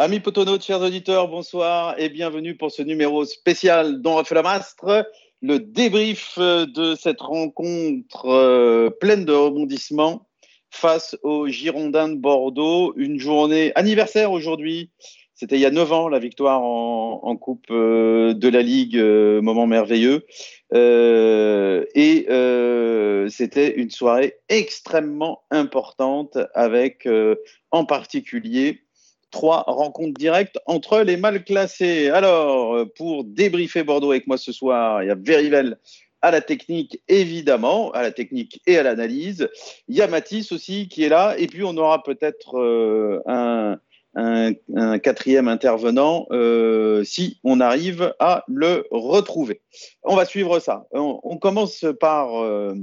Amis Potono, chers auditeurs, bonsoir et bienvenue pour ce numéro spécial dont refait la mastre, le débrief de cette rencontre euh, pleine de rebondissements face aux Girondins de Bordeaux. Une journée anniversaire aujourd'hui. C'était il y a 9 ans la victoire en, Coupe euh, de la Ligue, euh, moment merveilleux. et c'était une soirée extrêmement importante avec en particulier trois rencontres directes entre les mal classés. Alors, pour débriefer Bordeaux avec moi ce soir, il y a Verivel à la technique, évidemment, à la technique et à l'analyse. Il y a Mathis aussi qui est là. Et puis, on aura peut-être euh, un, quatrième intervenant euh, si on arrive à le retrouver. On va suivre ça. On, commence par euh,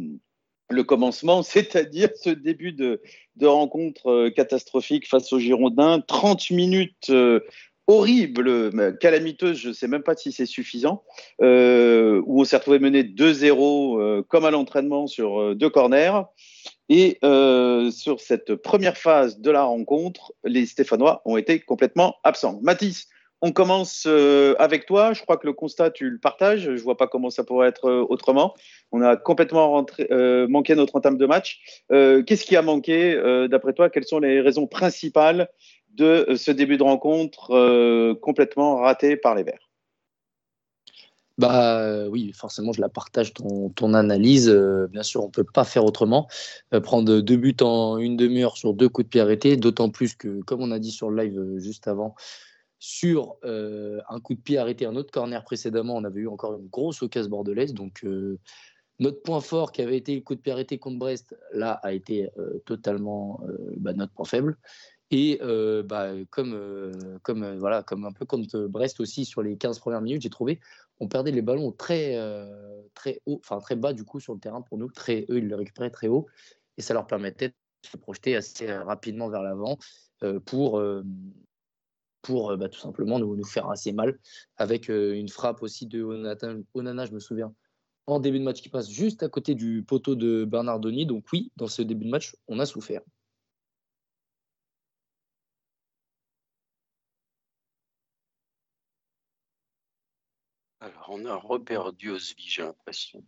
le commencement, c'est-à-dire ce début de, rencontre euh, catastrophique face aux Girondins. 30 minutes euh, horribles, calamiteuses, je ne sais même pas si c'est suffisant, euh, où on s'est retrouvé mené 2-0 comme à l'entraînement sur deux corners. Et sur cette première phase de la rencontre, les Stéphanois ont été complètement absents. Mathis, on commence euh, avec toi. Je crois que le constat, tu le partages. Je ne vois pas comment ça pourrait être euh, autrement. On a complètement euh, manqué notre entame de match. Qu'est-ce qui a manqué, d'après toi? Quelles sont les raisons principales de ce début de rencontre complètement raté par les Verts? Bah oui, forcément, je la partage ton, ton analyse. bien sûr, on peut pas faire autrement. prendre deux buts en une demi-heure sur deux coups de pied arrêtés, d'autant plus que, comme on a dit sur le live juste avant, sur euh, un coup de pied arrêté, un autre corner précédemment, on avait eu encore une grosse occasion bordelaise. Donc, euh, notre point fort qui avait été le coup de pied arrêté contre Brest, là, a été euh, totalement bah, notre point faible. Et bah, comme, comme, voilà, comme un peu contre Brest aussi, sur les 15 premières minutes, j'ai trouvé on perdait les ballons très, très haut, très bas du coup sur le terrain pour nous. Très, eux, ils le récupéraient très haut. Et ça leur permettait de se projeter assez rapidement vers l'avant pour pour euh, bah, tout simplement nous, faire assez mal, avec euh, une frappe aussi de Onana, je me souviens, en début de match qui passe juste à côté du poteau de Bernardoni. Donc oui, dans ce début de match, on a souffert. Alors, on a reperdu Osvi, j'ai l'impression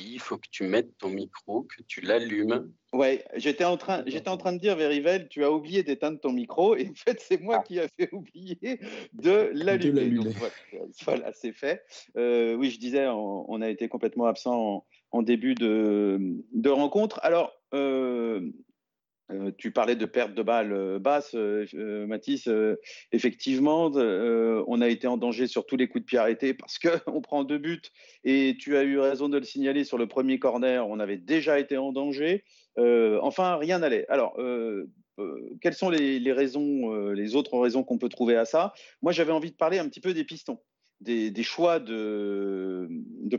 il faut que tu mettes ton micro, que tu l'allumes. Ouais, j'étais en train, j'étais en train de dire, Verivel, tu as oublié d'éteindre ton micro, et en fait, c'est moi qui ai fait oublier de l'allumer. voilà, c'est fait. Euh, oui, je disais, on, a été complètement absent en, début de, de, rencontre. Alors, euh, euh, tu parlais de perte de balles euh, basse, euh, Mathis. effectivement, on a été en danger sur tous les coups de pied arrêtés parce qu'on prend deux buts et tu as eu raison de le signaler sur le premier corner. On avait déjà été en danger. enfin, rien n'allait. Alors, quelles sont les autres raisons qu'on peut trouver à ça? Moi, j'avais envie de parler un petit peu des pistons. Des, choix de,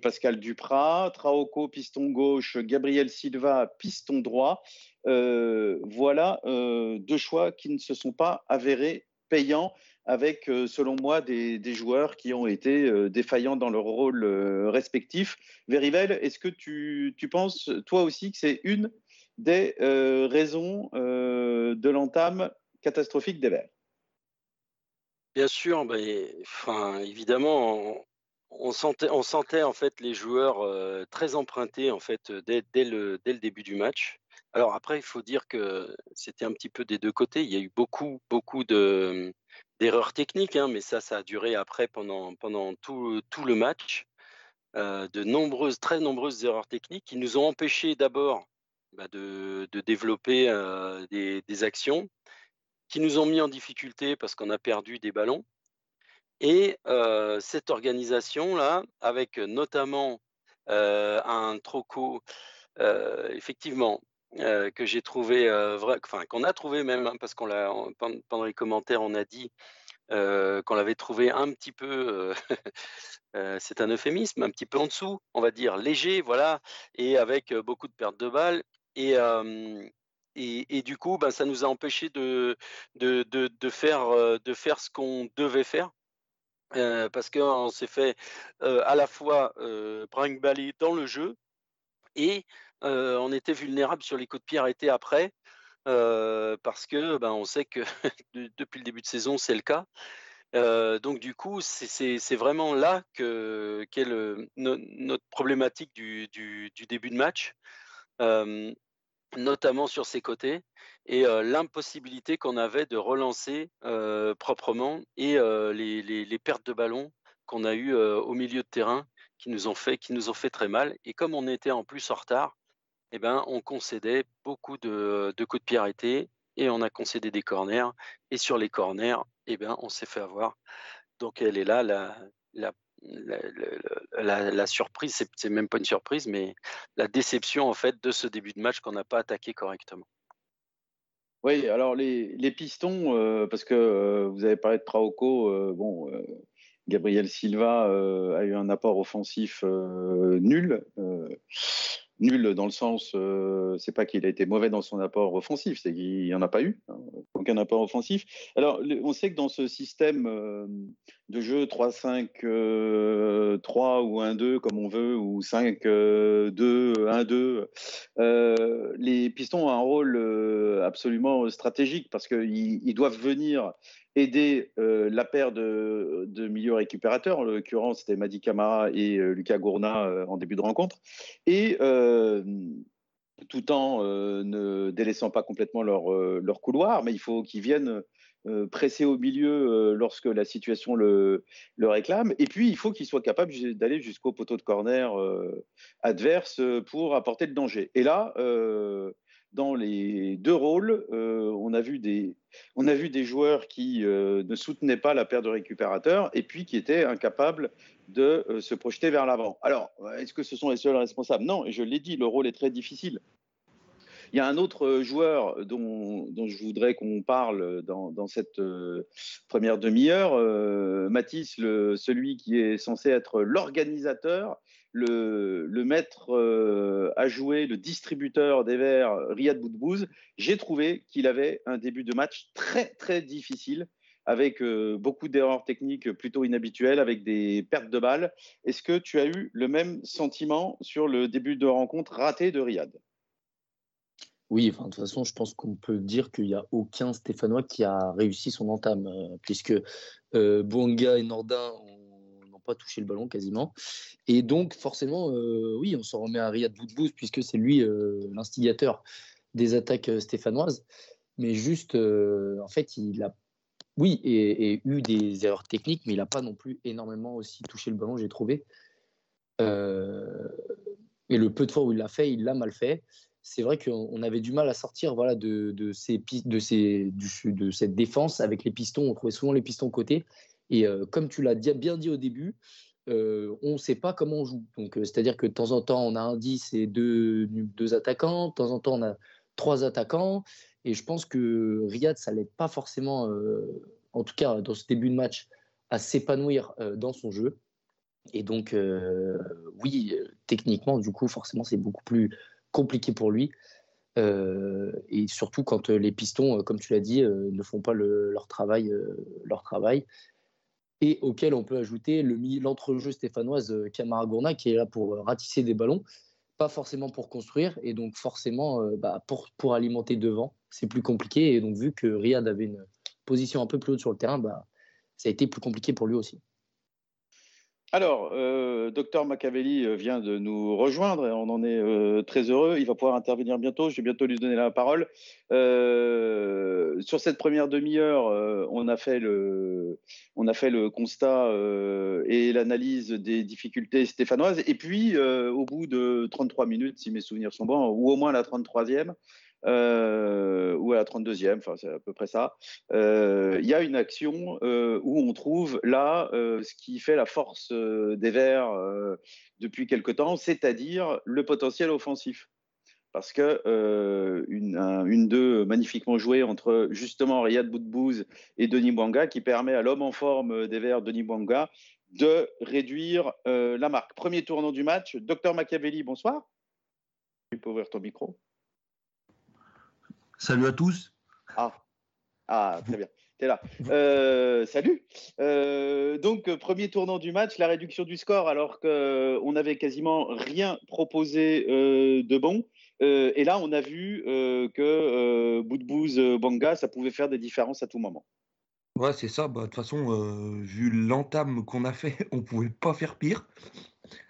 Pascal Duprat, Traoco, piston gauche, Gabriel Silva, piston droit. Euh, voilà euh, deux choix qui ne se sont pas avérés payants avec, euh, selon moi, des, joueurs qui ont été défaillants dans leur rôle respectif. Verivel, est-ce que tu, penses, toi aussi, que c'est une des raisons de l'entame catastrophique des Verts Bien sûr, enfin, évidemment, on, sentait, on sentait en fait les joueurs très empruntés en fait dès, le, début du match. Alors après, il faut dire que c'était un petit peu des deux côtés. Il y a eu beaucoup, beaucoup de, d'erreurs techniques, hein, mais ça, ça a duré après pendant, tout, le match. Euh, de nombreuses, très nombreuses erreurs techniques qui nous ont empêchés d'abord bah, de, développer euh, des, actions, qui nous ont mis en difficulté parce qu'on a perdu des ballons. Et euh, cette organisation-là, avec notamment un troco, effectivement, euh, que j'ai trouvé, euh, vrai, enfin qu'on a trouvé même, hein, parce qu'on l'a pendant les commentaires, on a dit euh, qu'on l'avait trouvé un petit peu, c'est un euphémisme, un petit peu en dessous, on va dire léger, voilà, et avec beaucoup de pertes de balles. Et, et, du coup, ben, ça nous a empêché de, de, de, faire, de faire ce qu'on devait faire. parce qu'on s'est fait à la fois euh, brinque dans le jeu et on était vulnérable sur les coups de pied arrêtés après. parce que ben, on sait que depuis le début de saison, c'est le cas. donc du coup, c'est vraiment là que qu'est notre problématique du, début de match, notamment sur ses côtés, et l'impossibilité qu'on avait de relancer proprement et les, pertes de ballon qu'on a eues au milieu de terrain qui nous ont fait qui nous ont fait très mal. Et comme on était en plus en retard, eh ben, on concédait beaucoup de, coups de pied arrêtés et on a concédé des corners. Et sur les corners, eh ben, on s'est fait avoir. Donc elle est là, la, la, la, la, surprise, c'est même pas une surprise, mais la déception en fait de ce début de match qu'on n'a pas attaqué correctement. Oui, alors les, pistons, euh, parce que euh, vous avez parlé de Traoco, euh, bon, Gabriel Silva a eu un apport offensif nul nul dans le sens, c'est pas qu'il a été mauvais dans son apport offensif, c'est qu'il n'y en a pas eu, hein, aucun apport offensif. Alors, on sait que dans ce système de jeu 3-5-3 euh, ou 1-2, comme on veut, ou 5-2, 1-2, les Pistons ont un rôle absolument stratégique parce qu'ils doivent venir aider euh, la paire de, de milieux récupérateurs, en l'occurrence c'était Madi Camara et euh, Lucas Gourna euh, en début de rencontre, et tout en ne délaissant pas complètement leur couloir, mais il faut qu'ils viennent presser au milieu lorsque la situation le, réclame, et puis il faut qu'ils soient capables d'aller jusqu'au poteau de corner adverse pour apporter le danger. Et là, dans les deux rôles, on a vu des joueurs qui euh, ne soutenaient pas la paire de récupérateurs et puis qui étaient incapables de euh, se projeter vers l'avant. Alors, est-ce que ce sont les seuls responsables? Non, je l'ai dit, le rôle est très difficile. Il y a un autre joueur dont, je voudrais qu'on parle dans, cette euh, première demi-heure, Mathis, celui qui est censé être l'organisateur le, maître euh, à jouer, le distributeur des verts, Riyad Boudbouz, j'ai trouvé qu'il avait un début de match très très difficile avec euh, beaucoup d'erreurs techniques plutôt inhabituelles, avec des pertes de balles. Est-ce que tu as eu le même sentiment sur le début de rencontre raté de Riyad? Oui, enfin, de toute façon, je pense qu'on peut dire qu'il n'y a aucun Stéphanois qui a réussi son entame, euh, puisque Bonga et Nordin ont pas touché le ballon quasiment. Et donc, forcément, euh, oui, on s'en remet à Riyad Boudbouz puisque c'est lui euh, l'instigateur des attaques euh, stéphanoises. Mais juste, en fait, il a, oui, et, eu des erreurs techniques, mais il n'a pas non plus énormément aussi touché le ballon, j'ai trouvé. et le peu de fois où il l'a fait, il l'a mal fait. C'est vrai qu'on avait du mal à sortir voilà, de, de, ces, de, ces, de cette défense avec les pistons. On trouvait souvent les pistons côté. Et euh, comme tu l'as bien dit au début, euh, on ne sait pas comment on joue. Donc, euh, c'est-à-dire que de temps en temps, on a un 10 et deux, deux attaquants. De temps en temps, on a trois attaquants. Et je pense que Riyad, ça l'aide pas forcément, en tout cas dans ce début de match, à s'épanouir dans son jeu. Et donc, oui, techniquement, du coup, forcément, c'est beaucoup plus compliqué pour lui. et surtout quand les pistons, comme tu l'as dit, ne font pas leur travail, leur travail et auquel on peut ajouter l'entrejeu stéphanoise euh, Camara Gourna qui est là pour euh, ratisser des ballons, pas forcément pour construire, et donc forcément euh, bah, pour, pour alimenter devant, c'est plus compliqué, et donc vu que Riyad avait une position un peu plus haute sur le terrain, bah, ça a été plus compliqué pour lui aussi. Alors, euh, Docteur Machiavelli euh, vient de nous rejoindre et on en est euh, très heureux. Il va pouvoir intervenir bientôt. Je vais bientôt lui donner la parole. sur cette première demi-heure, on on a fait le constat et l'analyse des difficultés stéphanoises. Et puis, au bout de 33 minutes, si mes souvenirs sont bons, ou au moins la 33e, euh, ou à la 32e, enfin c'est à peu près ça, euh, il y a une action euh, où on trouve là ce qui fait la force des Verts depuis quelque temps, c'est-à-dire le potentiel offensif parce que une, deux magnifiquement jouée entre justement Riyad Boudbouz et Denis Bouanga qui permet à l'homme en forme des Verts, Denis Bouanga, de réduire la marque. Premier tournant du match, Docteur Machiavelli, bonsoir. Tu peux ouvrir ton micro. Salut à tous. Ah, ah très bien. Tu es là. Euh, salut. Euh, donc, premier tournant du match, la réduction du score, alors qu'on n'avait quasiment rien proposé euh, de bon. et là, on a vu que Boudbouz Banga, ça pouvait faire des différences à tout moment. Ouais, c'est ça. Bah, de toute façon, vu l'entame qu'on a fait, on pouvait pas faire pire.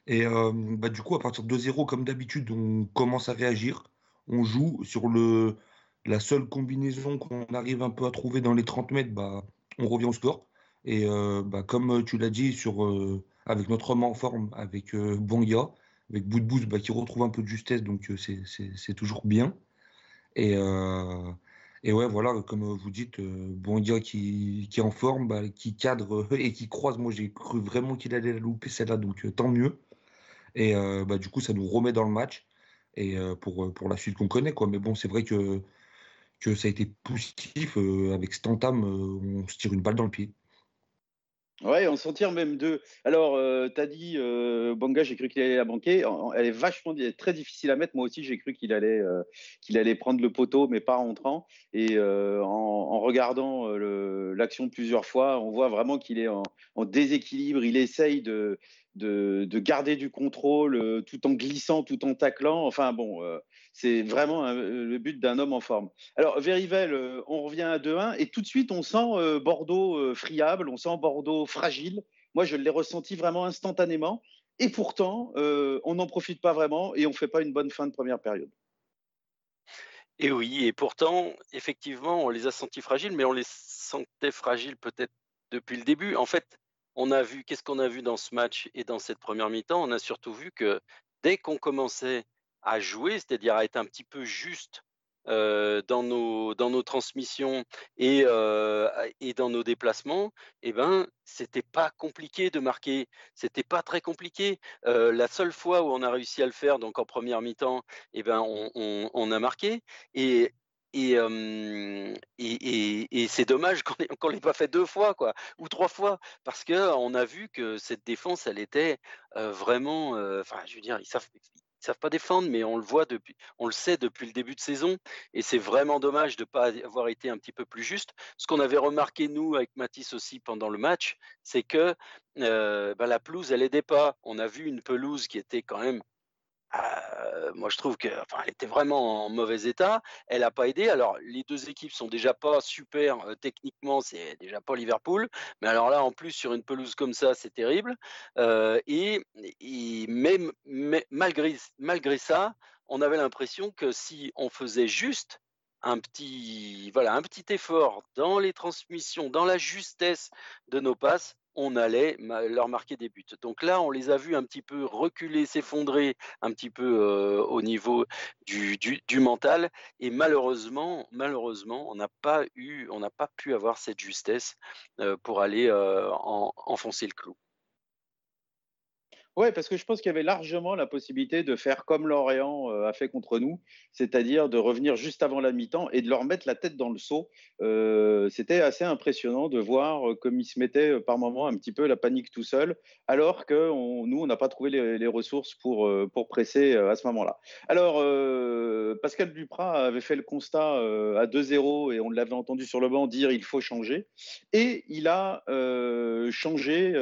Et bah, du coup, à partir de 2-0, comme d'habitude, on commence à réagir. On joue sur le, la seule combinaison qu'on arrive un peu à trouver dans les 30 mètres, bah, on revient au score. Et bah, comme tu l'as dit, sur, avec notre homme en forme, avec euh, avec Boudbouz bah, qui retrouve un peu de justesse, donc c'est toujours bien. Et, et ouais, voilà, comme vous dites, Bonga qui, qui est en forme, bah, qui cadre et qui croise. Moi, j'ai cru vraiment qu'il allait la louper celle-là, donc tant mieux. Et bah, du coup, ça nous remet dans le match et pour, pour la suite qu'on connaît. Quoi. Mais bon, c'est vrai que, que ça a été positif. avec cet entame, on se tire une balle dans le pied. Ouais, on s'en tire même deux. Alors, euh, tu as dit, euh, Banga, j'ai cru qu'il allait la banquer. Elle est vachement très difficile à mettre. Moi aussi, j'ai cru qu'il allait, euh, qu'il allait prendre le poteau, mais pas en entrant. Et en, regardant l'action plusieurs fois, on voit vraiment qu'il est en, déséquilibre. Il essaye de, de, de, garder du contrôle tout en glissant, tout en taclant. Enfin, bon, c'est vraiment le but d'un homme en forme. Alors, Verivel, euh, on revient à 2-1 et tout de suite, on sent euh, Bordeaux euh, friable, on sent Bordeaux fragile. Moi, je l'ai ressenti vraiment instantanément. Et pourtant, on n'en profite pas vraiment et on ne fait pas une bonne fin de première période. Et oui, et pourtant, effectivement, on les a sentis fragiles, mais on les sentait fragiles peut-être depuis le début. En fait, on a vu, qu'est-ce qu'on a vu dans ce match et dans cette première mi-temps? On a surtout vu que dès qu'on commençait à jouer, c'est-à-dire à être un petit peu juste euh, dans, nos, dans nos transmissions et, euh, et dans nos déplacements, eh ben, c'était pas compliqué de marquer. C'était pas très compliqué. Euh, la seule fois où on a réussi à le faire, donc en première mi-temps, eh ben, on, on, on, a marqué. Et, et, et, et, c'est dommage qu'on ne l'ait pas fait deux fois quoi, ou trois fois, parce qu'on a vu que cette défense, elle était vraiment. Enfin, je veux dire, ils savent, savent pas défendre, mais on le voit depuis, on le sait depuis le début de saison, et c'est vraiment dommage de ne pas avoir été un petit peu plus juste. Ce qu'on avait remarqué nous avec Matisse aussi pendant le match, c'est que bah, la pelouse, elle aidait pas. On a vu une pelouse qui était quand même euh, moi, je trouve qu'elle était vraiment en mauvais état. Elle n'a pas aidé. Alors, les deux équipes sont déjà pas super euh, techniquement. C'est déjà pas Liverpool. Mais alors là, en plus, sur une pelouse comme ça, c'est terrible. Euh, et, même, malgré, malgré ça, on avait l'impression que si on faisait juste un petit, voilà, un petit effort dans les transmissions, dans la justesse de nos passes, on allait leur marquer des buts. Donc là, on les a vus un petit peu reculer, s'effondrer un petit peu euh, au niveau du, mental. Et malheureusement, malheureusement, on n'a pas eu, on n'a pas pu avoir cette justesse euh, pour aller euh, enfoncer le clou. Oui, parce que je pense qu'il y avait largement la possibilité de faire comme Lorient euh, a fait contre nous, c'est-à-dire de revenir juste avant la mi-temps et de leur mettre la tête dans le seau. Euh, c'était assez impressionnant de voir euh, comme ils se mettaient par moments un petit peu la panique tout seul, alors que nous, on n'a pas trouvé les, ressources pour, pour presser à ce moment-là. Alors, Pascal Duprat avait fait le constat à 2-0 et on l'avait entendu sur le banc dire il faut changer. Et il a changé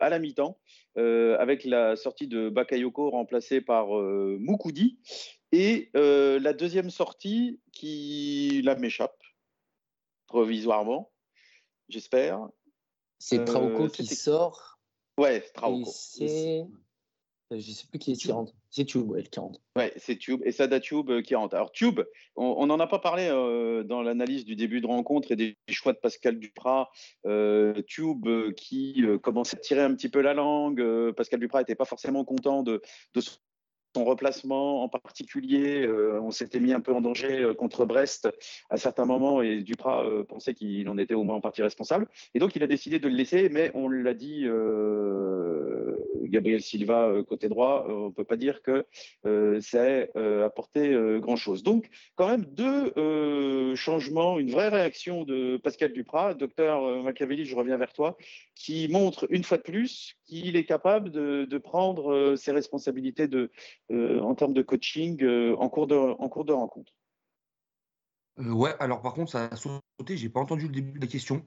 à la mi-temps. Euh, avec la sortie de Bakayoko remplacé par euh, Mukudi. Et euh, la deuxième sortie qui la m'échappe provisoirement, j'espère. C'est Traoko qui sort. Ouais, Traoko. Euh, je ne sais plus qui est qui rentre. C'est Tube, ouais, qui rentre. Ouais, c'est Tube et Sada Tube euh, qui rentre. Alors Tube, on n'en a pas parlé euh, dans l'analyse du début de rencontre et des choix de Pascal Duprat. Tube qui commençait à tirer un petit peu la langue. Pascal Duprat n'était pas forcément content de, de replacement en particulier. on s'était mis un peu en danger contre Brest à certains moments et Duprat pensait qu'il en était au moins en partie responsable. Et donc il a décidé de le laisser, mais on l'a dit Gabriel Silva euh, côté droit, euh, on ne peut pas dire que euh, ça ait apporté grand-chose. Donc, quand même, deux changements, une vraie réaction de Pascal Duprat, docteur Machiavelli, je reviens vers toi, qui montre une fois de plus qu'il est capable de, prendre ses responsabilités de, en termes de coaching en, cours de, en cours de rencontre. ouais, alors par contre, ça a sauté, j'ai pas entendu le début de la question.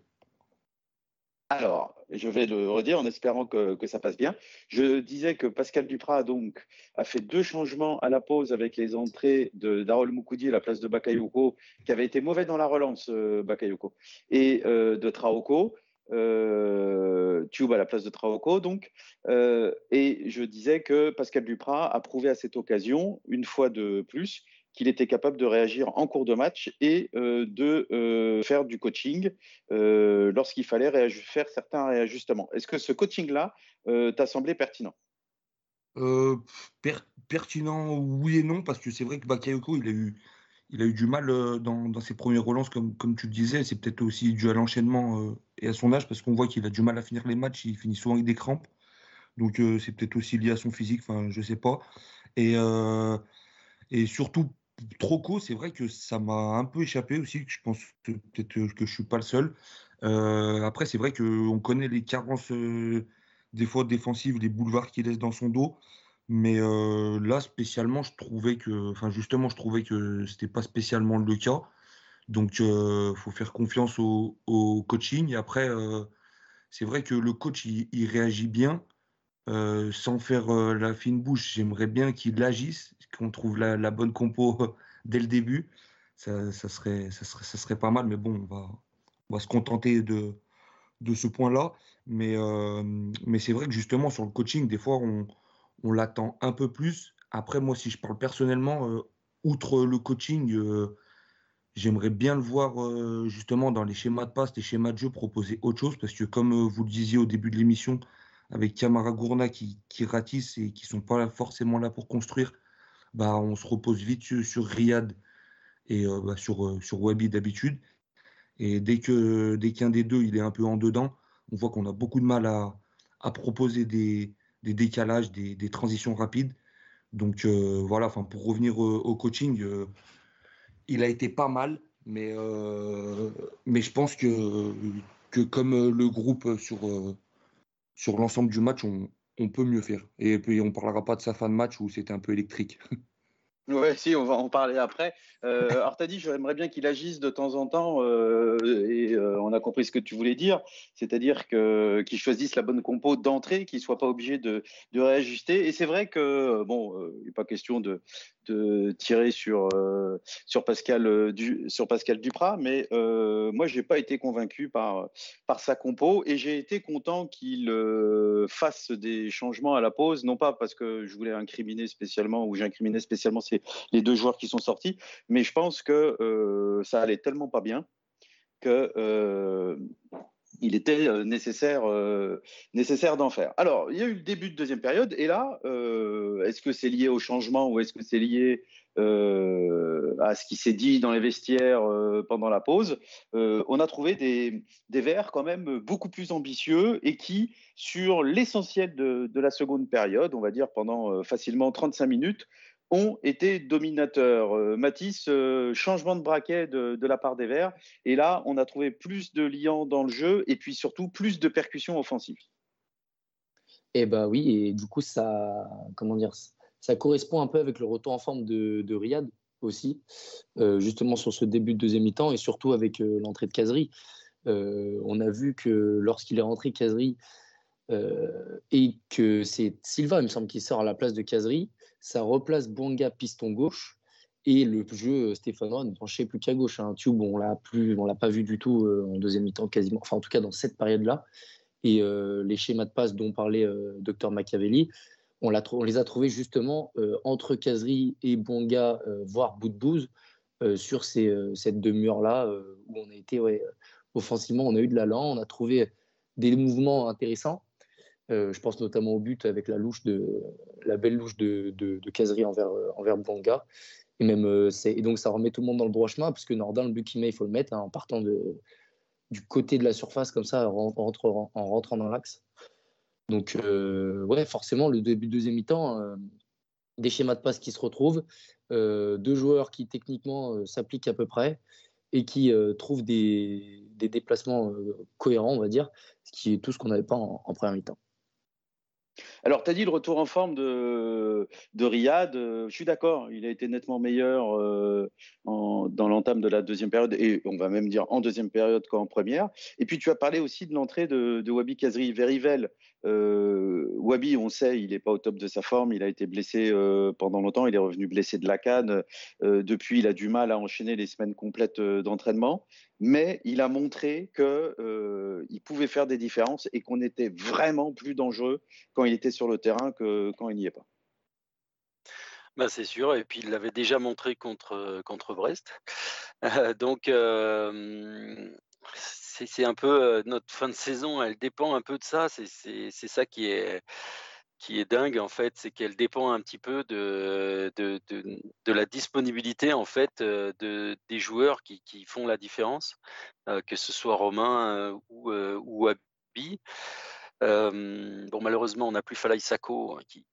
Alors, je vais le redire en espérant que, ça passe bien. Je disais que Pascal Duprat donc, a fait deux changements à la pause avec les entrées de Darol Moukoudi à la place de Bakayoko, qui avait été mauvais dans la relance, euh, Bakayoko, et euh, de Traoko. Euh, Tube à la place de Traoko, donc. Euh, et je disais que Pascal Duprat a prouvé à cette occasion, une fois de plus, qu'il était capable de réagir en cours de match et euh, de euh, faire du coaching lorsqu'il fallait faire certains réajustements. Est-ce que ce coaching-là t'a semblé pertinent? Pertinent, oui et non, parce que c'est vrai que Bakayoko, il a eu, il a eu du mal dans, ses premières relances, comme, tu le disais. C'est peut-être aussi dû à l'enchaînement et à son âge, parce qu'on voit qu'il a du mal à finir les matchs. Il finit souvent avec des crampes. Donc c'est peut-être aussi lié à son physique, je sais pas. Et, surtout Troco, c'est vrai que ça m'a un peu échappé aussi. Je pense peut-être que je suis pas le seul. Euh, après, c'est vrai qu'on connaît les carences euh, des fois défensives, les boulevards qu'il laisse dans son dos. Mais là, spécialement, je trouvais que, enfin, justement, je trouvais que c'était pas spécialement le cas. Donc, il faut faire confiance au, coaching. Après, c'est vrai que le coach, il, réagit bien. sans faire la fine bouche, j'aimerais bien qu'il agisse, qu'on trouve la, bonne compo dès le début. Ça, serait, ça, serait, ça serait pas mal, mais bon, on va, on va se contenter de, de ce point-là. Mais, mais c'est vrai que justement, sur le coaching, des fois, on, on l'attend un peu plus. Après, moi, si je parle personnellement, euh, outre le coaching, euh, j'aimerais bien le voir justement dans les schémas de passe, les schémas de jeu, proposer autre chose. Parce que, comme vous le disiez au début de l'émission, avec Kamara Gourna qui, ratissent et qui ne sont pas forcément là pour construire, bah, on se repose vite sur, Riyad et euh, bah, sur, euh, sur Wabi d'habitude. Et dès que dès qu'un des deux est un peu en dedans, on voit qu'on a beaucoup de mal à proposer des, des décalages, des, transitions rapides. Donc euh, voilà, enfin pour revenir au, coaching, il a été pas mal, mais je pense que comme le groupe sur l'ensemble du match, on, on peut mieux faire. Et puis on parlera pas de sa fin de match où c'était un peu électrique. Ouais, si, on va en parler après. Euh, alors, tu as dit, j'aimerais bien qu'il agisse de temps en temps, euh, et euh, on a compris ce que tu voulais dire, c'est-à-dire qu'il choisisse la bonne compo d'entrée, qu'il soit pas obligé de, de réajuster. Et c'est vrai que, bon, euh, il n'est pas question de, de tirer sur, euh, sur, Pascal, euh, Pascal Duprat, mais euh, moi, je n'ai pas été convaincu par, par sa compo et j'ai été content qu'il fasse des changements à la pause, non pas parce que je voulais incriminer spécialement ou j'incriminais spécialement les deux joueurs qui sont sortis, mais je pense que ça allait tellement pas bien que il était euh, nécessaire, euh, nécessaire d'en faire. Alors, il y a eu le début de deuxième période, et là, euh, est-ce que c'est lié au changement ou est-ce que c'est lié à ce qui s'est dit dans les vestiaires pendant la pause On a trouvé des, des verts quand même beaucoup plus ambitieux et qui, sur l'essentiel de, de, la seconde période, on va dire pendant facilement 35 minutes, ont été dominateurs. Euh, Matisse, euh, changement de braquet de, la part des Verts. Et là, on a trouvé plus de liants dans le jeu et puis surtout plus de percussions offensives. Eh bien oui, et du coup, ça, comment dire, ça correspond un peu avec le retour en forme de, Riyad aussi, euh, justement sur ce début de deuxième mi-temps et surtout avec l'entrée de Casery. on a vu que lorsqu'il est rentré Casery et que c'est Silva, il me semble, qui sort à la place de Casery, ça replace Bonga piston gauche et le jeu euh, stéphanois ne penchait plus qu'à gauche. Hein. Tube, on l'a plus, on l'a pas vu du tout euh, en deuxième mi-temps quasiment, enfin en tout cas dans cette période-là. Et euh, les schémas de passe dont parlait Dr Machiavelli, on, les a trouvés justement entre Casery et Bonga, voire Boudbouz, sur ces, cette demi-heure-là où on a été offensivement, on a eu de l'allant, on a trouvé des mouvements intéressants. Euh, je pense notamment au but avec la belle louche de, de, Casery envers, euh, envers euh, et donc ça remet tout le monde dans le droit chemin, parce que Nordin, le but qu'il met, il faut le mettre hein, en partant du côté de la surface, comme ça, en, rentrant, en dans l'axe. Donc, ouais, forcément, le début de deuxième mi-temps, des schémas de passe qui se retrouvent, deux joueurs qui techniquement s'appliquent à peu près et qui trouvent des, des déplacements cohérents, on va dire, ce qui est tout ce qu'on n'avait pas en première mi-temps. Alors, tu as dit le retour en forme de, de Riyad. Euh, je suis d'accord, il a été nettement meilleur euh, dans l'entame de la deuxième période, et on va même dire en deuxième période qu'en première. Et puis, tu as parlé aussi de l'entrée de, Wabi Kazri Verivel. Euh, Wabi, on sait, il n'est pas au top de sa forme. Il a été blessé pendant longtemps. Il est revenu blessé de la canne. depuis, il a du mal à enchaîner les semaines complètes d'entraînement mais il a montré qu'il euh, pouvait faire des différences et qu'on était vraiment plus dangereux quand il était sur le terrain que quand il n'y est pas. Bah, c'est sûr, et puis il l'avait déjà montré contre, contre Brest. Euh, donc, euh, c'est un peu notre fin de saison, elle dépend un peu de ça. C'est ça qui est, qui est dingue en fait, c'est qu'elle dépend un petit peu de, la disponibilité en fait euh, de, des joueurs qui, font la différence, euh, que ce soit Romain euh, ou, ou Abi. bon, malheureusement, on n'a plus Falaï Sako, hein, qui,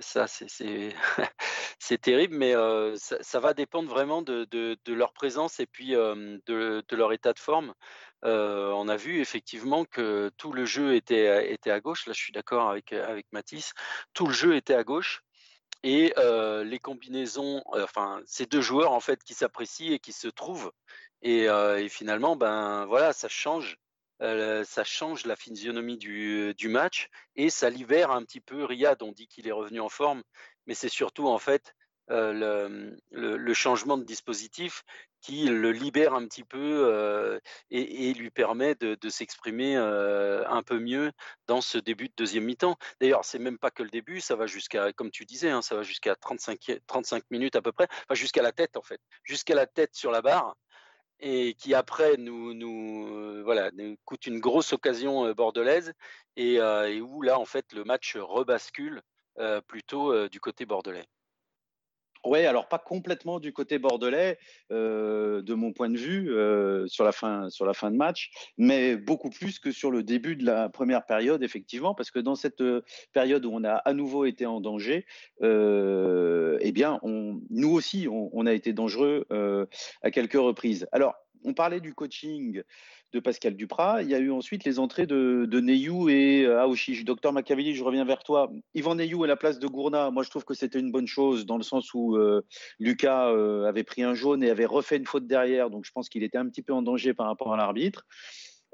ça, c'est terrible, mais ça, ça, va dépendre vraiment de leur présence et puis de, leur état de forme. on a vu effectivement que tout le jeu était, était à gauche. Là, je suis d'accord avec, avec Mathis. Tout le jeu était à gauche et les combinaisons, enfin, ces deux joueurs en fait qui s'apprécient et qui se trouvent. Et, et, finalement, ben voilà, ça change euh, ça change la physionomie du, du, match et ça libère un petit peu Riyad. On dit qu'il est revenu en forme, mais c'est surtout en fait euh, le, changement de dispositif qui le libère un petit peu euh, et, lui permet de, s'exprimer euh, un peu mieux dans ce début de deuxième mi-temps. D'ailleurs, c'est même pas que le début, ça va jusqu'à, comme tu disais, hein, ça va jusqu'à 35, 35 minutes à peu près, jusqu'à la tête en fait, jusqu'à la tête sur la barre et qui après nous, euh, voilà, nous coûte une grosse occasion euh, bordelaise et, euh, et, où là en fait le match rebascule plutôt du côté bordelais. Oui, alors pas complètement du côté bordelais, euh, de mon point de vue, euh, sur, la fin, sur la fin de match, mais beaucoup plus que sur le début de la première période, effectivement, parce que dans cette euh, période où on a à nouveau été en danger, euh, eh bien, on, nous aussi, on, on a été dangereux euh, à quelques reprises. Alors, on parlait du coaching de Pascal Duprat. Il y a eu ensuite les entrées de, Neyou et euh, Aouchiche. Docteur Machiavelli, je reviens vers toi. Yvan Neyou à la place de Gourna, moi je trouve que c'était une bonne chose dans le sens où euh, Lucas euh, avait pris un jaune et avait refait une faute derrière. Donc je pense qu'il était un petit peu en danger par rapport à l'arbitre.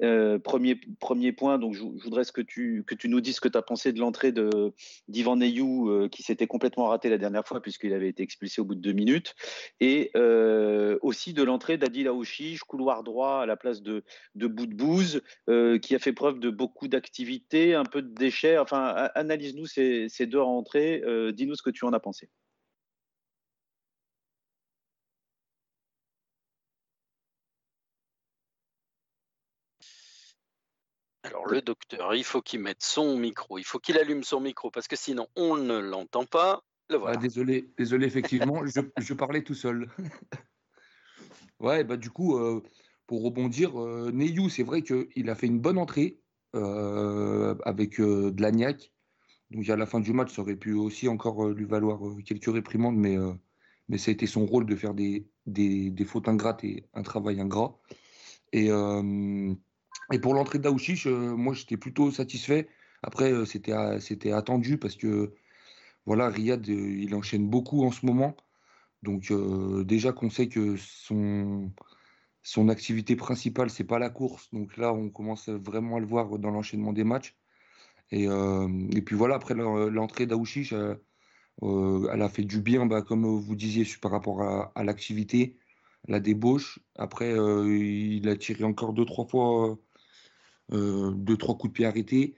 Euh, premier, premier point, donc je, voudrais que tu, que tu nous dises ce que tu as pensé de l'entrée d'Ivan Neyou, euh, qui s'était complètement raté la dernière fois puisqu'il avait été expulsé au bout de deux minutes, et euh, aussi de l'entrée d'Adil Aouchiche, couloir droit à la place de, de Boudbouze, qui a fait preuve de beaucoup d'activité, un peu de déchets. Enfin, analyse-nous ces, ces, deux rentrées, dis-nous ce que tu en as pensé. Alors le docteur, il faut qu'il mette son micro, il faut qu'il allume son micro parce que sinon on ne l'entend pas. Le voilà. ah, désolé, désolé effectivement, je, je, parlais tout seul. ouais, bah du coup, euh, pour rebondir, euh, Neyou, c'est vrai qu'il a fait une bonne entrée euh, avec euh, de l'agnac. Donc à la fin du match, ça aurait pu aussi encore lui valoir quelques réprimandes, mais, mais ça a été son rôle de faire des, des, des fautes ingrates et un travail ingrat. Et et pour l'entrée d'Aouchiche, euh, moi j'étais plutôt satisfait. Après, euh, c'était c'était attendu parce que voilà, Riyad, euh, il enchaîne beaucoup en ce moment. Donc euh, déjà qu'on sait que son son activité principale c'est pas la course. Donc là, on commence vraiment à le voir dans l'enchaînement des matchs. Et, euh, et puis voilà, après l'entrée d'Aouchiche, euh, elle a fait du bien, bah, comme vous disiez, par rapport à, l'activité, la débauche. Après, il a tiré encore deux trois fois euh, deux trois coups de pied arrêtés,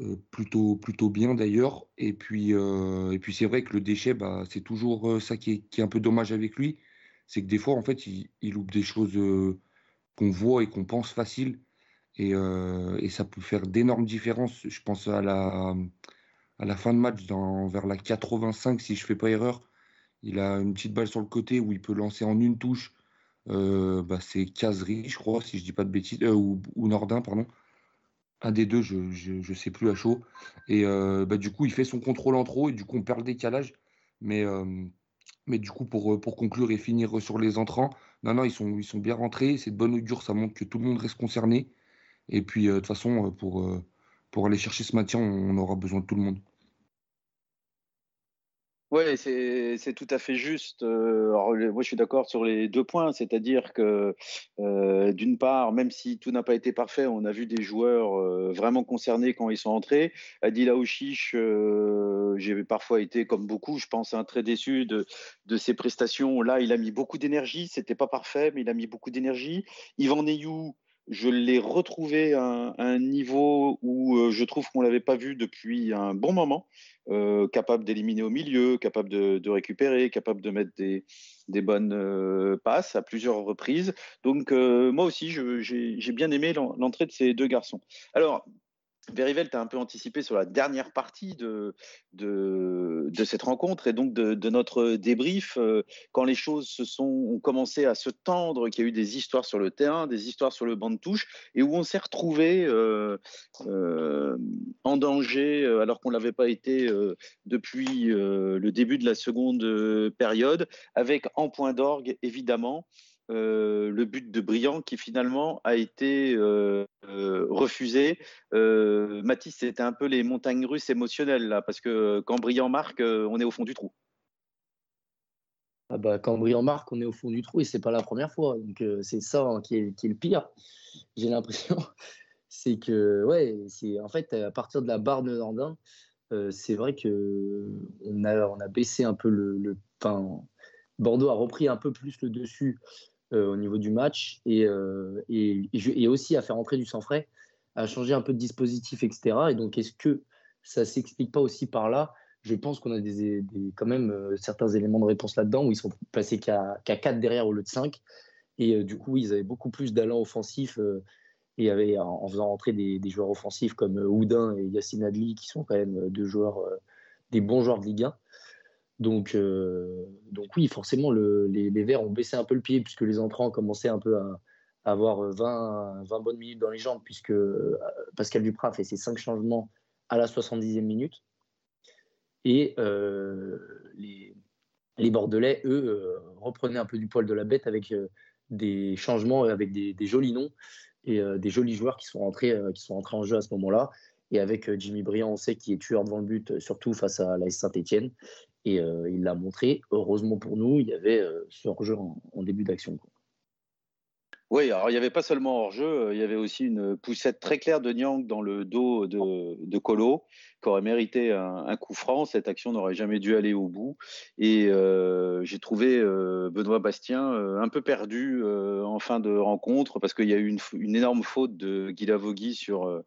euh, plutôt plutôt bien d'ailleurs. Et puis euh, et puis c'est vrai que le déchet, bah, c'est toujours ça qui est, qui est un peu dommage avec lui, c'est que des fois en fait il, il loupe des choses qu'on voit et qu'on pense faciles. Et, euh, et, ça peut faire d'énormes différences. Je pense à la, à la fin de match, dans, vers la 85, si je fais pas erreur. Il a une petite balle sur le côté où il peut lancer en une touche euh, bah, c'est Casery, je crois, si je dis pas de bêtises, euh, ou, Nordin, pardon. Un des deux, je, je sais plus à chaud. Et euh, bah, du coup, il fait son contrôle en trop et du coup, on perd le décalage. Mais, mais du coup, pour, pour conclure et finir sur les entrants, non, non, ils sont, ils sont bien rentrés. C'est de bonne augure, ça montre que tout le monde reste concerné. Et puis, de toute façon, pour, pour aller chercher ce maintien, on aura besoin de tout le monde. Oui, c'est tout à fait juste. Euh, moi, je suis d'accord sur les deux points, c'est-à-dire que euh, d'une part, même si tout n'a pas été parfait, on a vu des joueurs euh, vraiment concernés quand ils sont entrés. Adila Ouchiche, j'ai parfois été, comme beaucoup, je pense, un très déçu de, de ses prestations. Là, il a mis beaucoup d'énergie. C'était pas parfait, mais il a mis beaucoup d'énergie. Yvan Neyou, je l'ai retrouvé à un, niveau où euh, je trouve qu'on l'avait pas vu depuis un bon moment, euh, capable d'éliminer au milieu, capable de, récupérer, capable de mettre des, bonnes euh, passes à plusieurs reprises. Donc moi aussi, j'ai bien aimé l'entrée de ces deux garçons. Alors, Verivel, tu as un peu anticipé sur la dernière partie de, de, cette rencontre et donc de, notre débrief. Euh, quand les choses se sont, ont commencé à se tendre, qu'il y a eu des histoires sur le terrain, des histoires sur le banc de touche et où on s'est retrouvé euh, euh, en danger alors qu'on ne l'avait pas été depuis le début de la seconde période, avec en point d'orgue évidemment le but de Briand qui finalement a été euh, euh, refusé. Mathis, c'était un peu les montagnes russes émotionnelles là, parce que quand Briand marque, on est au fond du trou. Ah bah, quand Briand marque, on est au fond du trou et c'est pas la première fois. Donc c'est ça hein, qui, est, le pire. J'ai l'impression, c'est que ouais, c'est en fait à partir de la barre de Nordin, c'est vrai que on a on a baissé un peu le, le Bordeaux a repris un peu plus le dessus euh, au niveau du match et, euh, et, aussi à faire entrer du sang frais, à changer un peu de dispositif, etc. Et donc, est-ce que ça s'explique pas aussi par là? Je pense qu'on a des, quand même euh, certains éléments de réponse là-dedans où ils sont passés qu'à 4 derrière au lieu de 5. Et du coup, ils avaient beaucoup plus d'allant offensif et en, faisant entrer des, des, joueurs offensifs comme Houdin et Yacine Adli, qui sont quand même deux joueurs, des bons joueurs de Ligue 1. Donc, euh, donc oui, forcément, les, Verts ont baissé un peu le pied puisque les entrants commençaient un peu à, avoir 20, 20, bonnes minutes dans les jambes puisque euh, Pascal Duprat a fait ses cinq changements à la 70e minute. Et euh, les, Bordelais, eux, reprenaient un peu du poil de la bête avec des changements, avec des, jolis noms et des jolis joueurs qui sont, rentrés, qui sont en jeu à ce moment-là. Et avec Jimmy Briand, on sait qu'il est tueur devant le but, surtout face à la Saint-Etienne. Et euh, il l'a montré. Heureusement pour nous, il y avait euh, ce hors-jeu en, début d'action. Oui, alors il n'y avait pas seulement hors-jeu, euh, il y avait aussi une poussette très claire de Nyang dans le dos de, de Colo, qui aurait mérité un, coup franc. Cette action n'aurait jamais dû aller au bout. Et j'ai trouvé Benoît Bastien un peu perdu en fin de rencontre, parce qu'il y a eu une, une énorme faute de Guy Lavogui sur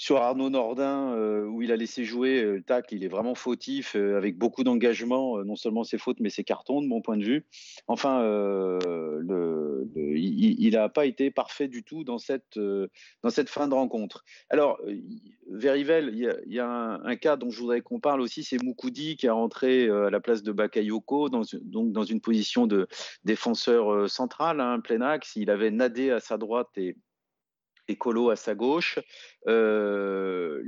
sur Arnaud Nordin, euh, où il a laissé jouer euh, le tac, il est vraiment fautif, euh, avec beaucoup d'engagement, non seulement ses fautes, mais ses cartons, de mon point de vue. Enfin, il n'a pas été parfait du tout dans cette, dans cette fin de rencontre. Alors, Verivel, il y a, un, cas dont je voudrais qu'on parle aussi, c'est Moukoudi qui a rentré à la place de Bakayoko, dans, donc dans une position de défenseur central, un hein, plein axe. Il avait Nadé à sa droite et écolo à sa gauche. Euh,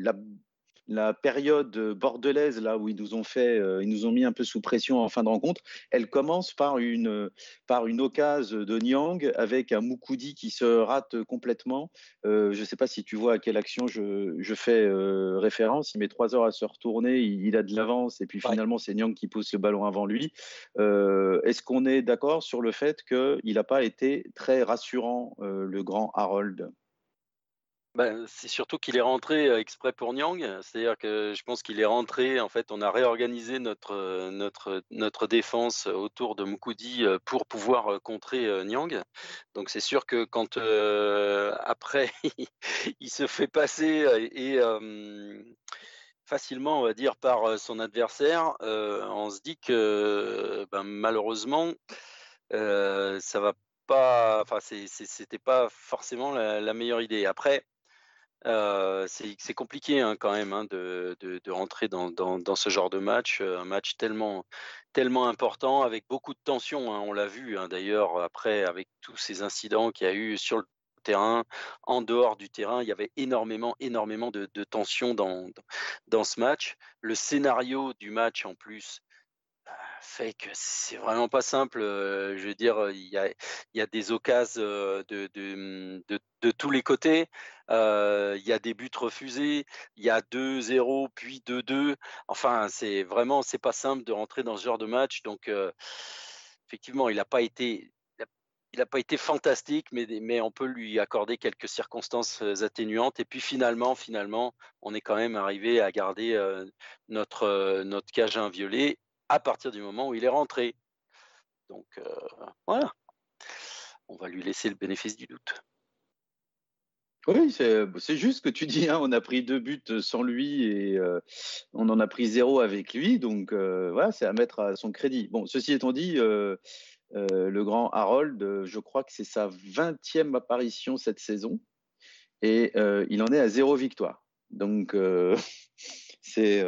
la, période bordelaise, là où ils nous ont fait, euh, ils nous ont mis un peu sous pression en fin de rencontre, elle commence par une, par une occasion de Nyang avec un Moukoudi qui se rate complètement. Euh, je ne sais pas si tu vois à quelle action je, fais référence. Il met trois heures à se retourner, il, a de l'avance et puis finalement c'est Nyang qui pousse le ballon avant lui. Est-ce qu'on est, d'accord sur le fait qu'il n'a pas été très rassurant, le grand Harold? Ben, c'est surtout qu'il est rentré exprès pour Nyang. C'est-à-dire que je pense qu'il est rentré. En fait, on a réorganisé notre, notre, notre défense autour de Mukudi pour pouvoir contrer Nyang. Donc, c'est sûr que quand après, il se fait passer et. facilement, on va dire, par son adversaire, on se dit que ben, malheureusement, ça va pas, enfin, c'était pas forcément la, meilleure idée. Après, c'est compliqué hein, quand même hein, de, rentrer dans, ce genre de match, un match tellement, important avec beaucoup de tension. Hein, on l'a vu d'ailleurs après avec tous ces incidents qu'il y a eu sur le terrain, en dehors du terrain, il y avait énormément, énormément de, de tension dans ce match. Le scénario du match en plus, fait que c'est vraiment pas simple. je veux dire, il y a, il y a des occasions de, de, de, tous les côtés. il y a des buts refusés. Il y a 2-0 puis 2-2. Enfin, c'est vraiment, c'est pas simple de rentrer dans ce genre de match. Donc, effectivement, il n'a pas été il n'a pas été fantastique, mais, mais, on peut lui accorder quelques circonstances atténuantes. Et puis finalement, finalement, on est quand même arrivé à garder notre, notre cage inviolé à partir du moment où il est rentré. Donc voilà, on va lui laisser le bénéfice du doute. Oui, c'est juste ce que tu dis. Hein. On a pris deux buts sans lui et on en a pris zéro avec lui. Donc voilà, c'est à mettre à son crédit. Bon, ceci étant dit, euh, le grand Harold, euh, je crois que c'est sa 20e apparition cette saison et euh, il en est à zéro victoire. Donc, c'est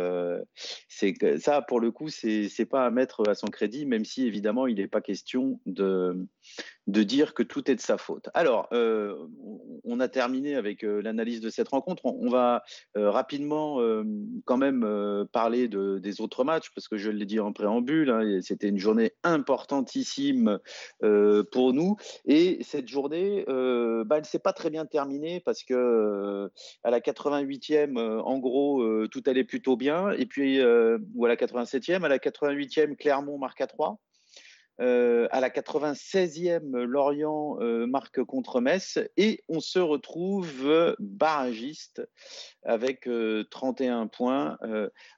ça pour le coup, c'est pas à mettre à son crédit, même si évidemment il n'est pas question de de dire que tout est de sa faute. Alors, euh, on a terminé avec euh, l'analyse de cette rencontre. On, va euh, rapidement quand même parler de, des autres matchs, parce que je l'ai dit en préambule, hein, c'était une journée importantissime pour nous. Et cette journée, bah, elle ne s'est pas très bien terminée, parce que à la 88e, en gros, tout allait plutôt bien. Et puis, ou à la 87e, à la 88e, Clermont marque à 3. Euh, à la 96e, Lorient euh, marque contre Metz et on se retrouve barragiste avec 31 euh, points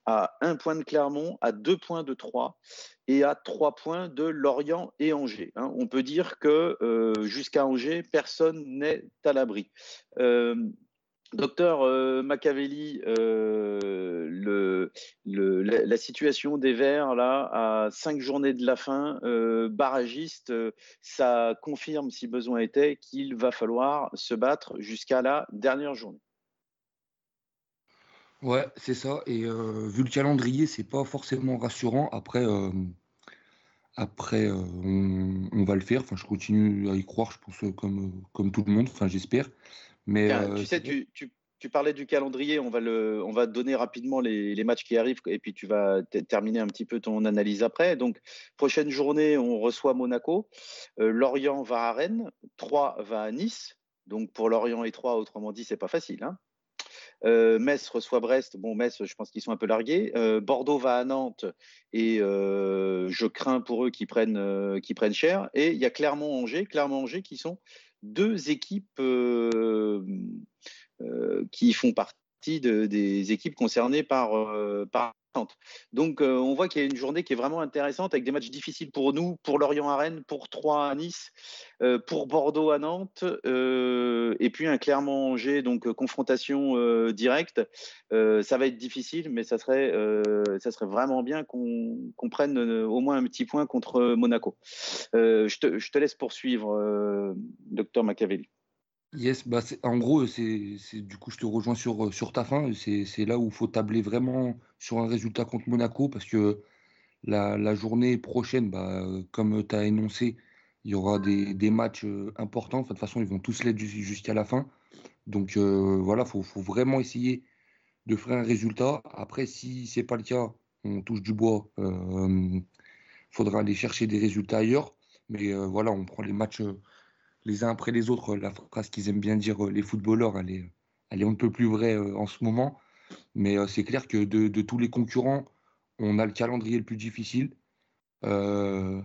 à 1 point de Clermont, à 2 points de Troyes et à 3 points de Lorient et Angers. Hein. On peut dire que jusqu'à Angers, personne n'est à l'abri. Docteur euh, Machiavelli, euh, la, situation des Verts là à cinq journées de la fin, euh, barragiste, ça confirme, si besoin était, qu'il va falloir se battre jusqu'à la dernière journée. Ouais, c'est ça. Et vu le calendrier, c'est pas forcément rassurant. Après, après, on, va le faire. Enfin, je continue à y croire, je pense, comme comme tout le monde. Enfin, j'espère. Mais tu euh, sais, tu, tu, parlais du calendrier, on va, le, on va donner rapidement les, les matchs qui arrivent et puis tu vas terminer un petit peu ton analyse après. Donc, prochaine journée, on reçoit Monaco, euh, Lorient va à Rennes, Troyes va à Nice. Donc, pour Lorient et Troyes, autrement dit, c'est pas facile. Hein euh, Metz reçoit Brest. Bon, Metz, je pense qu'ils sont un peu largués. Bordeaux va à Nantes et je crains pour eux qu'ils prennent, cher. Et il y a Clermont-Angers, qui sont deux équipes euh, euh, qui font partie des équipes concernées euh, par donc, on voit qu'il y a une journée qui est vraiment intéressante avec des matchs difficiles pour nous, pour Lorient à Rennes, pour Troyes à Nice, pour Bordeaux à Nantes, et puis un Clermont-Angers, donc confrontation directe. ça va être difficile, mais ça serait, ça serait vraiment bien qu'on prenne au moins un petit point contre Monaco. Je te, je, te, laisse poursuivre, docteur Machiavelli. Yes, bah en gros, c'est du coup, je te rejoins sur, sur ta fin. C'est là où il faut tabler vraiment sur un résultat contre Monaco parce que la, la journée prochaine, bah, comme tu as énoncé, il y aura des, des matchs euh, importants. de toute façon, ils vont tous l'être jusqu'à la fin. Donc euh, voilà, il faut, faut, vraiment essayer de faire un résultat. Après, si c'est pas le cas, on touche du bois. Il euh, faudra aller chercher des résultats ailleurs. Mais voilà, on prend les matchs les uns après les autres. La phrase qu'ils aiment bien dire les footballeurs, elle est, elle est un peu plus vraie en ce moment. Mais c'est clair que de, tous les concurrents, on a le calendrier le plus difficile. Euh,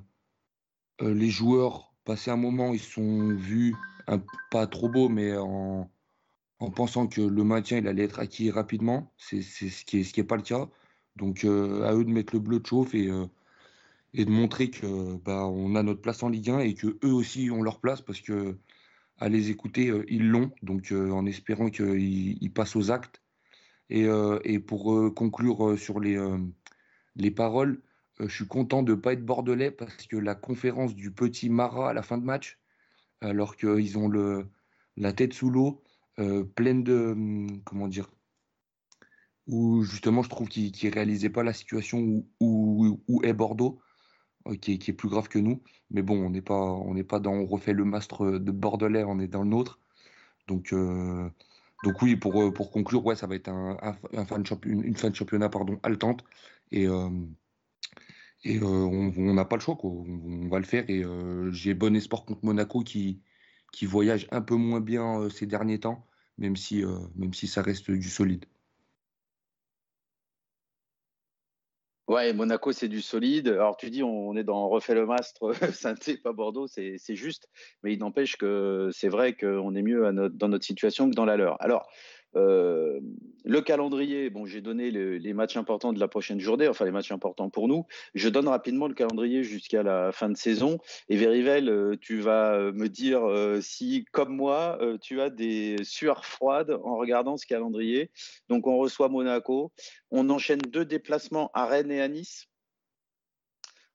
euh, les joueurs, passé un moment, ils sont vus un, pas trop beaux, mais en, en, pensant que le maintien il allait être acquis rapidement. C'est ce qui n'est pas le cas. Donc euh, à eux de mettre le bleu de chauffe et, euh, et de montrer que bah, on a notre place en Ligue 1 et que eux aussi ont leur place parce que à les écouter, ils l'ont. Donc en espérant qu'ils passent aux actes. Et, et pour conclure sur les, les paroles, euh, je suis content de ne pas être bordelais parce que la conférence du petit Marat à la fin de match, alors qu'ils ont le, la tête sous l'eau, euh, pleine de. Hum, comment dire Où justement, je trouve qu'ils ne réalisaient pas la situation où est Bordeaux. Euh, qui est, plus grave que nous. Mais bon, on n'est pas, on n'est pas dans, on refait le mastre de Bordelais, on est dans le nôtre. Donc, donc oui, pour, pour conclure, ouais, ça va être un, une, fin de championnat pardon, haletante. Et, Et on n'a pas le choix, On, va le faire. Et j'ai bon espoir contre Monaco qui, qui voyage un peu moins bien ces derniers temps, même si, même si ça reste du solide. Ouais, Monaco, c'est du solide. Alors, tu dis, on est dans refait le mastre, saint pas Bordeaux, c'est juste. Mais il n'empêche que c'est vrai qu'on est mieux dans notre situation que dans la leur. Alors, euh, le calendrier, bon, j'ai donné les matchs importants de la prochaine journée, enfin les matchs importants pour nous. Je donne rapidement le calendrier jusqu'à la fin de saison. Et Verivel, euh, tu vas euh, me dire si, comme moi, tu as des sueurs froides en regardant ce calendrier. Donc, on reçoit Monaco. On enchaîne deux déplacements à Rennes et à Nice.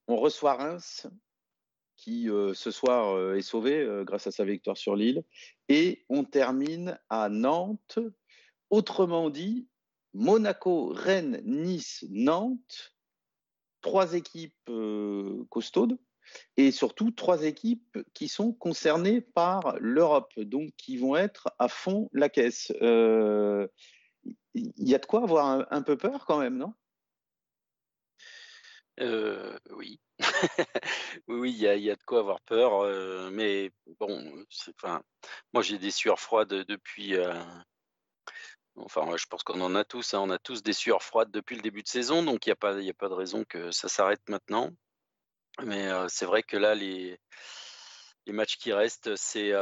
On reçoit Reims, qui ce soir est sauvé grâce à sa victoire sur Lille. Et on termine à Nantes, Autrement dit, Monaco, Rennes, Nice, Nantes, trois équipes euh, costaudes et surtout trois équipes qui sont concernées par l'Europe, donc qui vont être à fond la caisse. Il euh, y a de quoi avoir un, peu peur quand même, non? Euh, Oui. oui, il y, a de quoi avoir peur, mais bon, enfin, moi j'ai des sueurs froides depuis Enfin, je pense qu'on en a tous. Hein. On a tous des sueurs froides depuis le début de saison, donc il n'y a, pas, a pas de raison que ça s'arrête maintenant. Mais c'est vrai que là, les, les matchs qui restent, c'est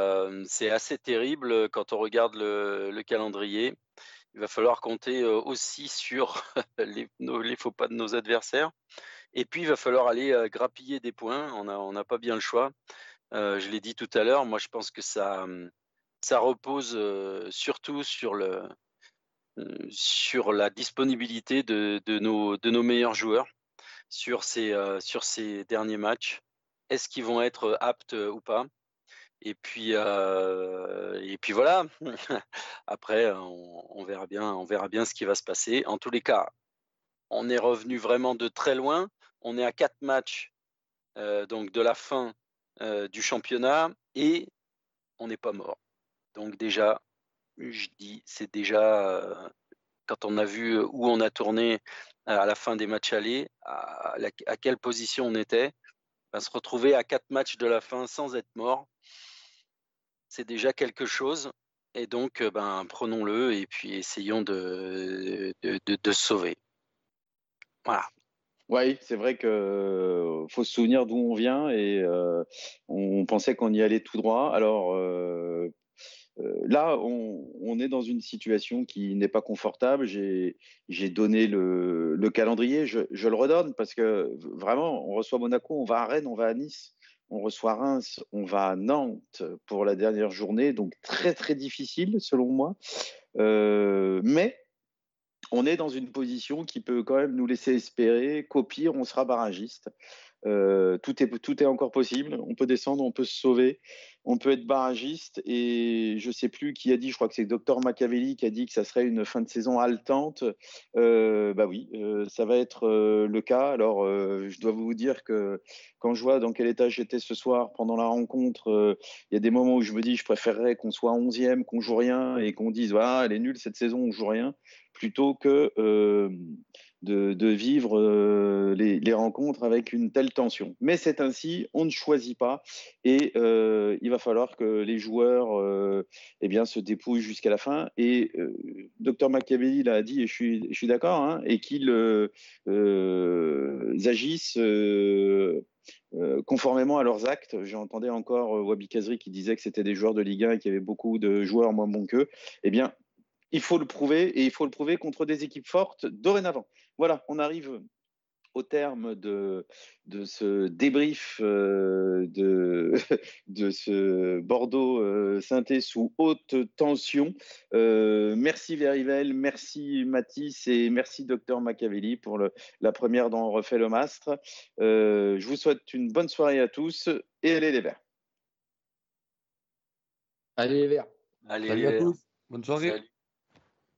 assez terrible quand on regarde le, calendrier. Il va falloir compter aussi sur les, faux pas de nos adversaires. Et puis, il va falloir aller grappiller des points. On n'a pas bien le choix. je l'ai dit tout à l'heure, moi, je pense que ça, ça repose surtout sur le, sur la disponibilité de, nos, meilleurs joueurs sur ces, euh, sur ces derniers matchs. Est-ce qu'ils vont être aptes ou pas? Et puis, euh, voilà. Après, on, verra bien, on verra bien ce qui va se passer. En tous les cas, on est revenu vraiment de très loin. On est à quatre matchs euh, donc de la fin du championnat et on n'est pas mort. Donc déjà, je dis, c'est déjà, euh, quand on a vu euh, où on a tourné euh, à la fin des matchs allés, à, quelle position on était, se retrouver à quatre matchs de la fin sans être mort, c'est déjà quelque chose. Et donc, ben, prenons-le et puis essayons de, de, sauver. Voilà. Oui, c'est vrai qu'il faut se souvenir d'où on vient et on pensait qu'on y allait tout droit. Alors, là, on, est dans une situation qui n'est pas confortable. J'ai donné le, calendrier, je, le redonne parce que vraiment, on reçoit Monaco, on va à Rennes, on va à Nice, on reçoit Reims, on va à Nantes pour la dernière journée, donc très très difficile selon moi. Euh, mais on est dans une position qui peut quand même nous laisser espérer qu'au pire, on sera barragiste. Euh, tout, est, encore possible. On peut descendre, on peut se sauver, on peut être barragiste. Et je ne sais plus qui a dit, je crois que c'est Docteur Machiavelli qui a dit que ça serait une fin de saison haletante. Euh, bah oui, euh, ça va être le cas. Alors, je dois vous dire que quand je vois dans quel état j'étais ce soir pendant la rencontre, il y a des moments où je me dis, je préférerais qu'on soit 11e, qu'on joue rien et qu'on dise, voilà, elle est nulle cette saison, on joue rien, plutôt que de, vivre euh, les, rencontres avec une telle tension. Mais c'est ainsi, on ne choisit pas et euh, il va falloir que les joueurs euh, eh bien, se dépouillent jusqu'à la fin. Et Dr Machiavelli l'a dit, et je suis, je suis d'accord, hein, et qu'ils agissent conformément à leurs actes. J'entendais encore Wabi Kazri qui disait que c'était des joueurs de Ligue 1 et qu'il y avait beaucoup de joueurs moins bons qu'eux. Eh bien, il faut le prouver et il faut le prouver contre des équipes fortes dorénavant. Voilà, on arrive au terme de, ce débrief euh, de, de ce Bordeaux euh, synthé sous haute tension. Euh, merci Verivel, merci Mathis et merci Docteur Machiavelli pour la première dont on refait le mastre. je vous souhaite une bonne soirée à tous et allez les Verts. Allez les Verts. Allez les Verts. Bonne soirée.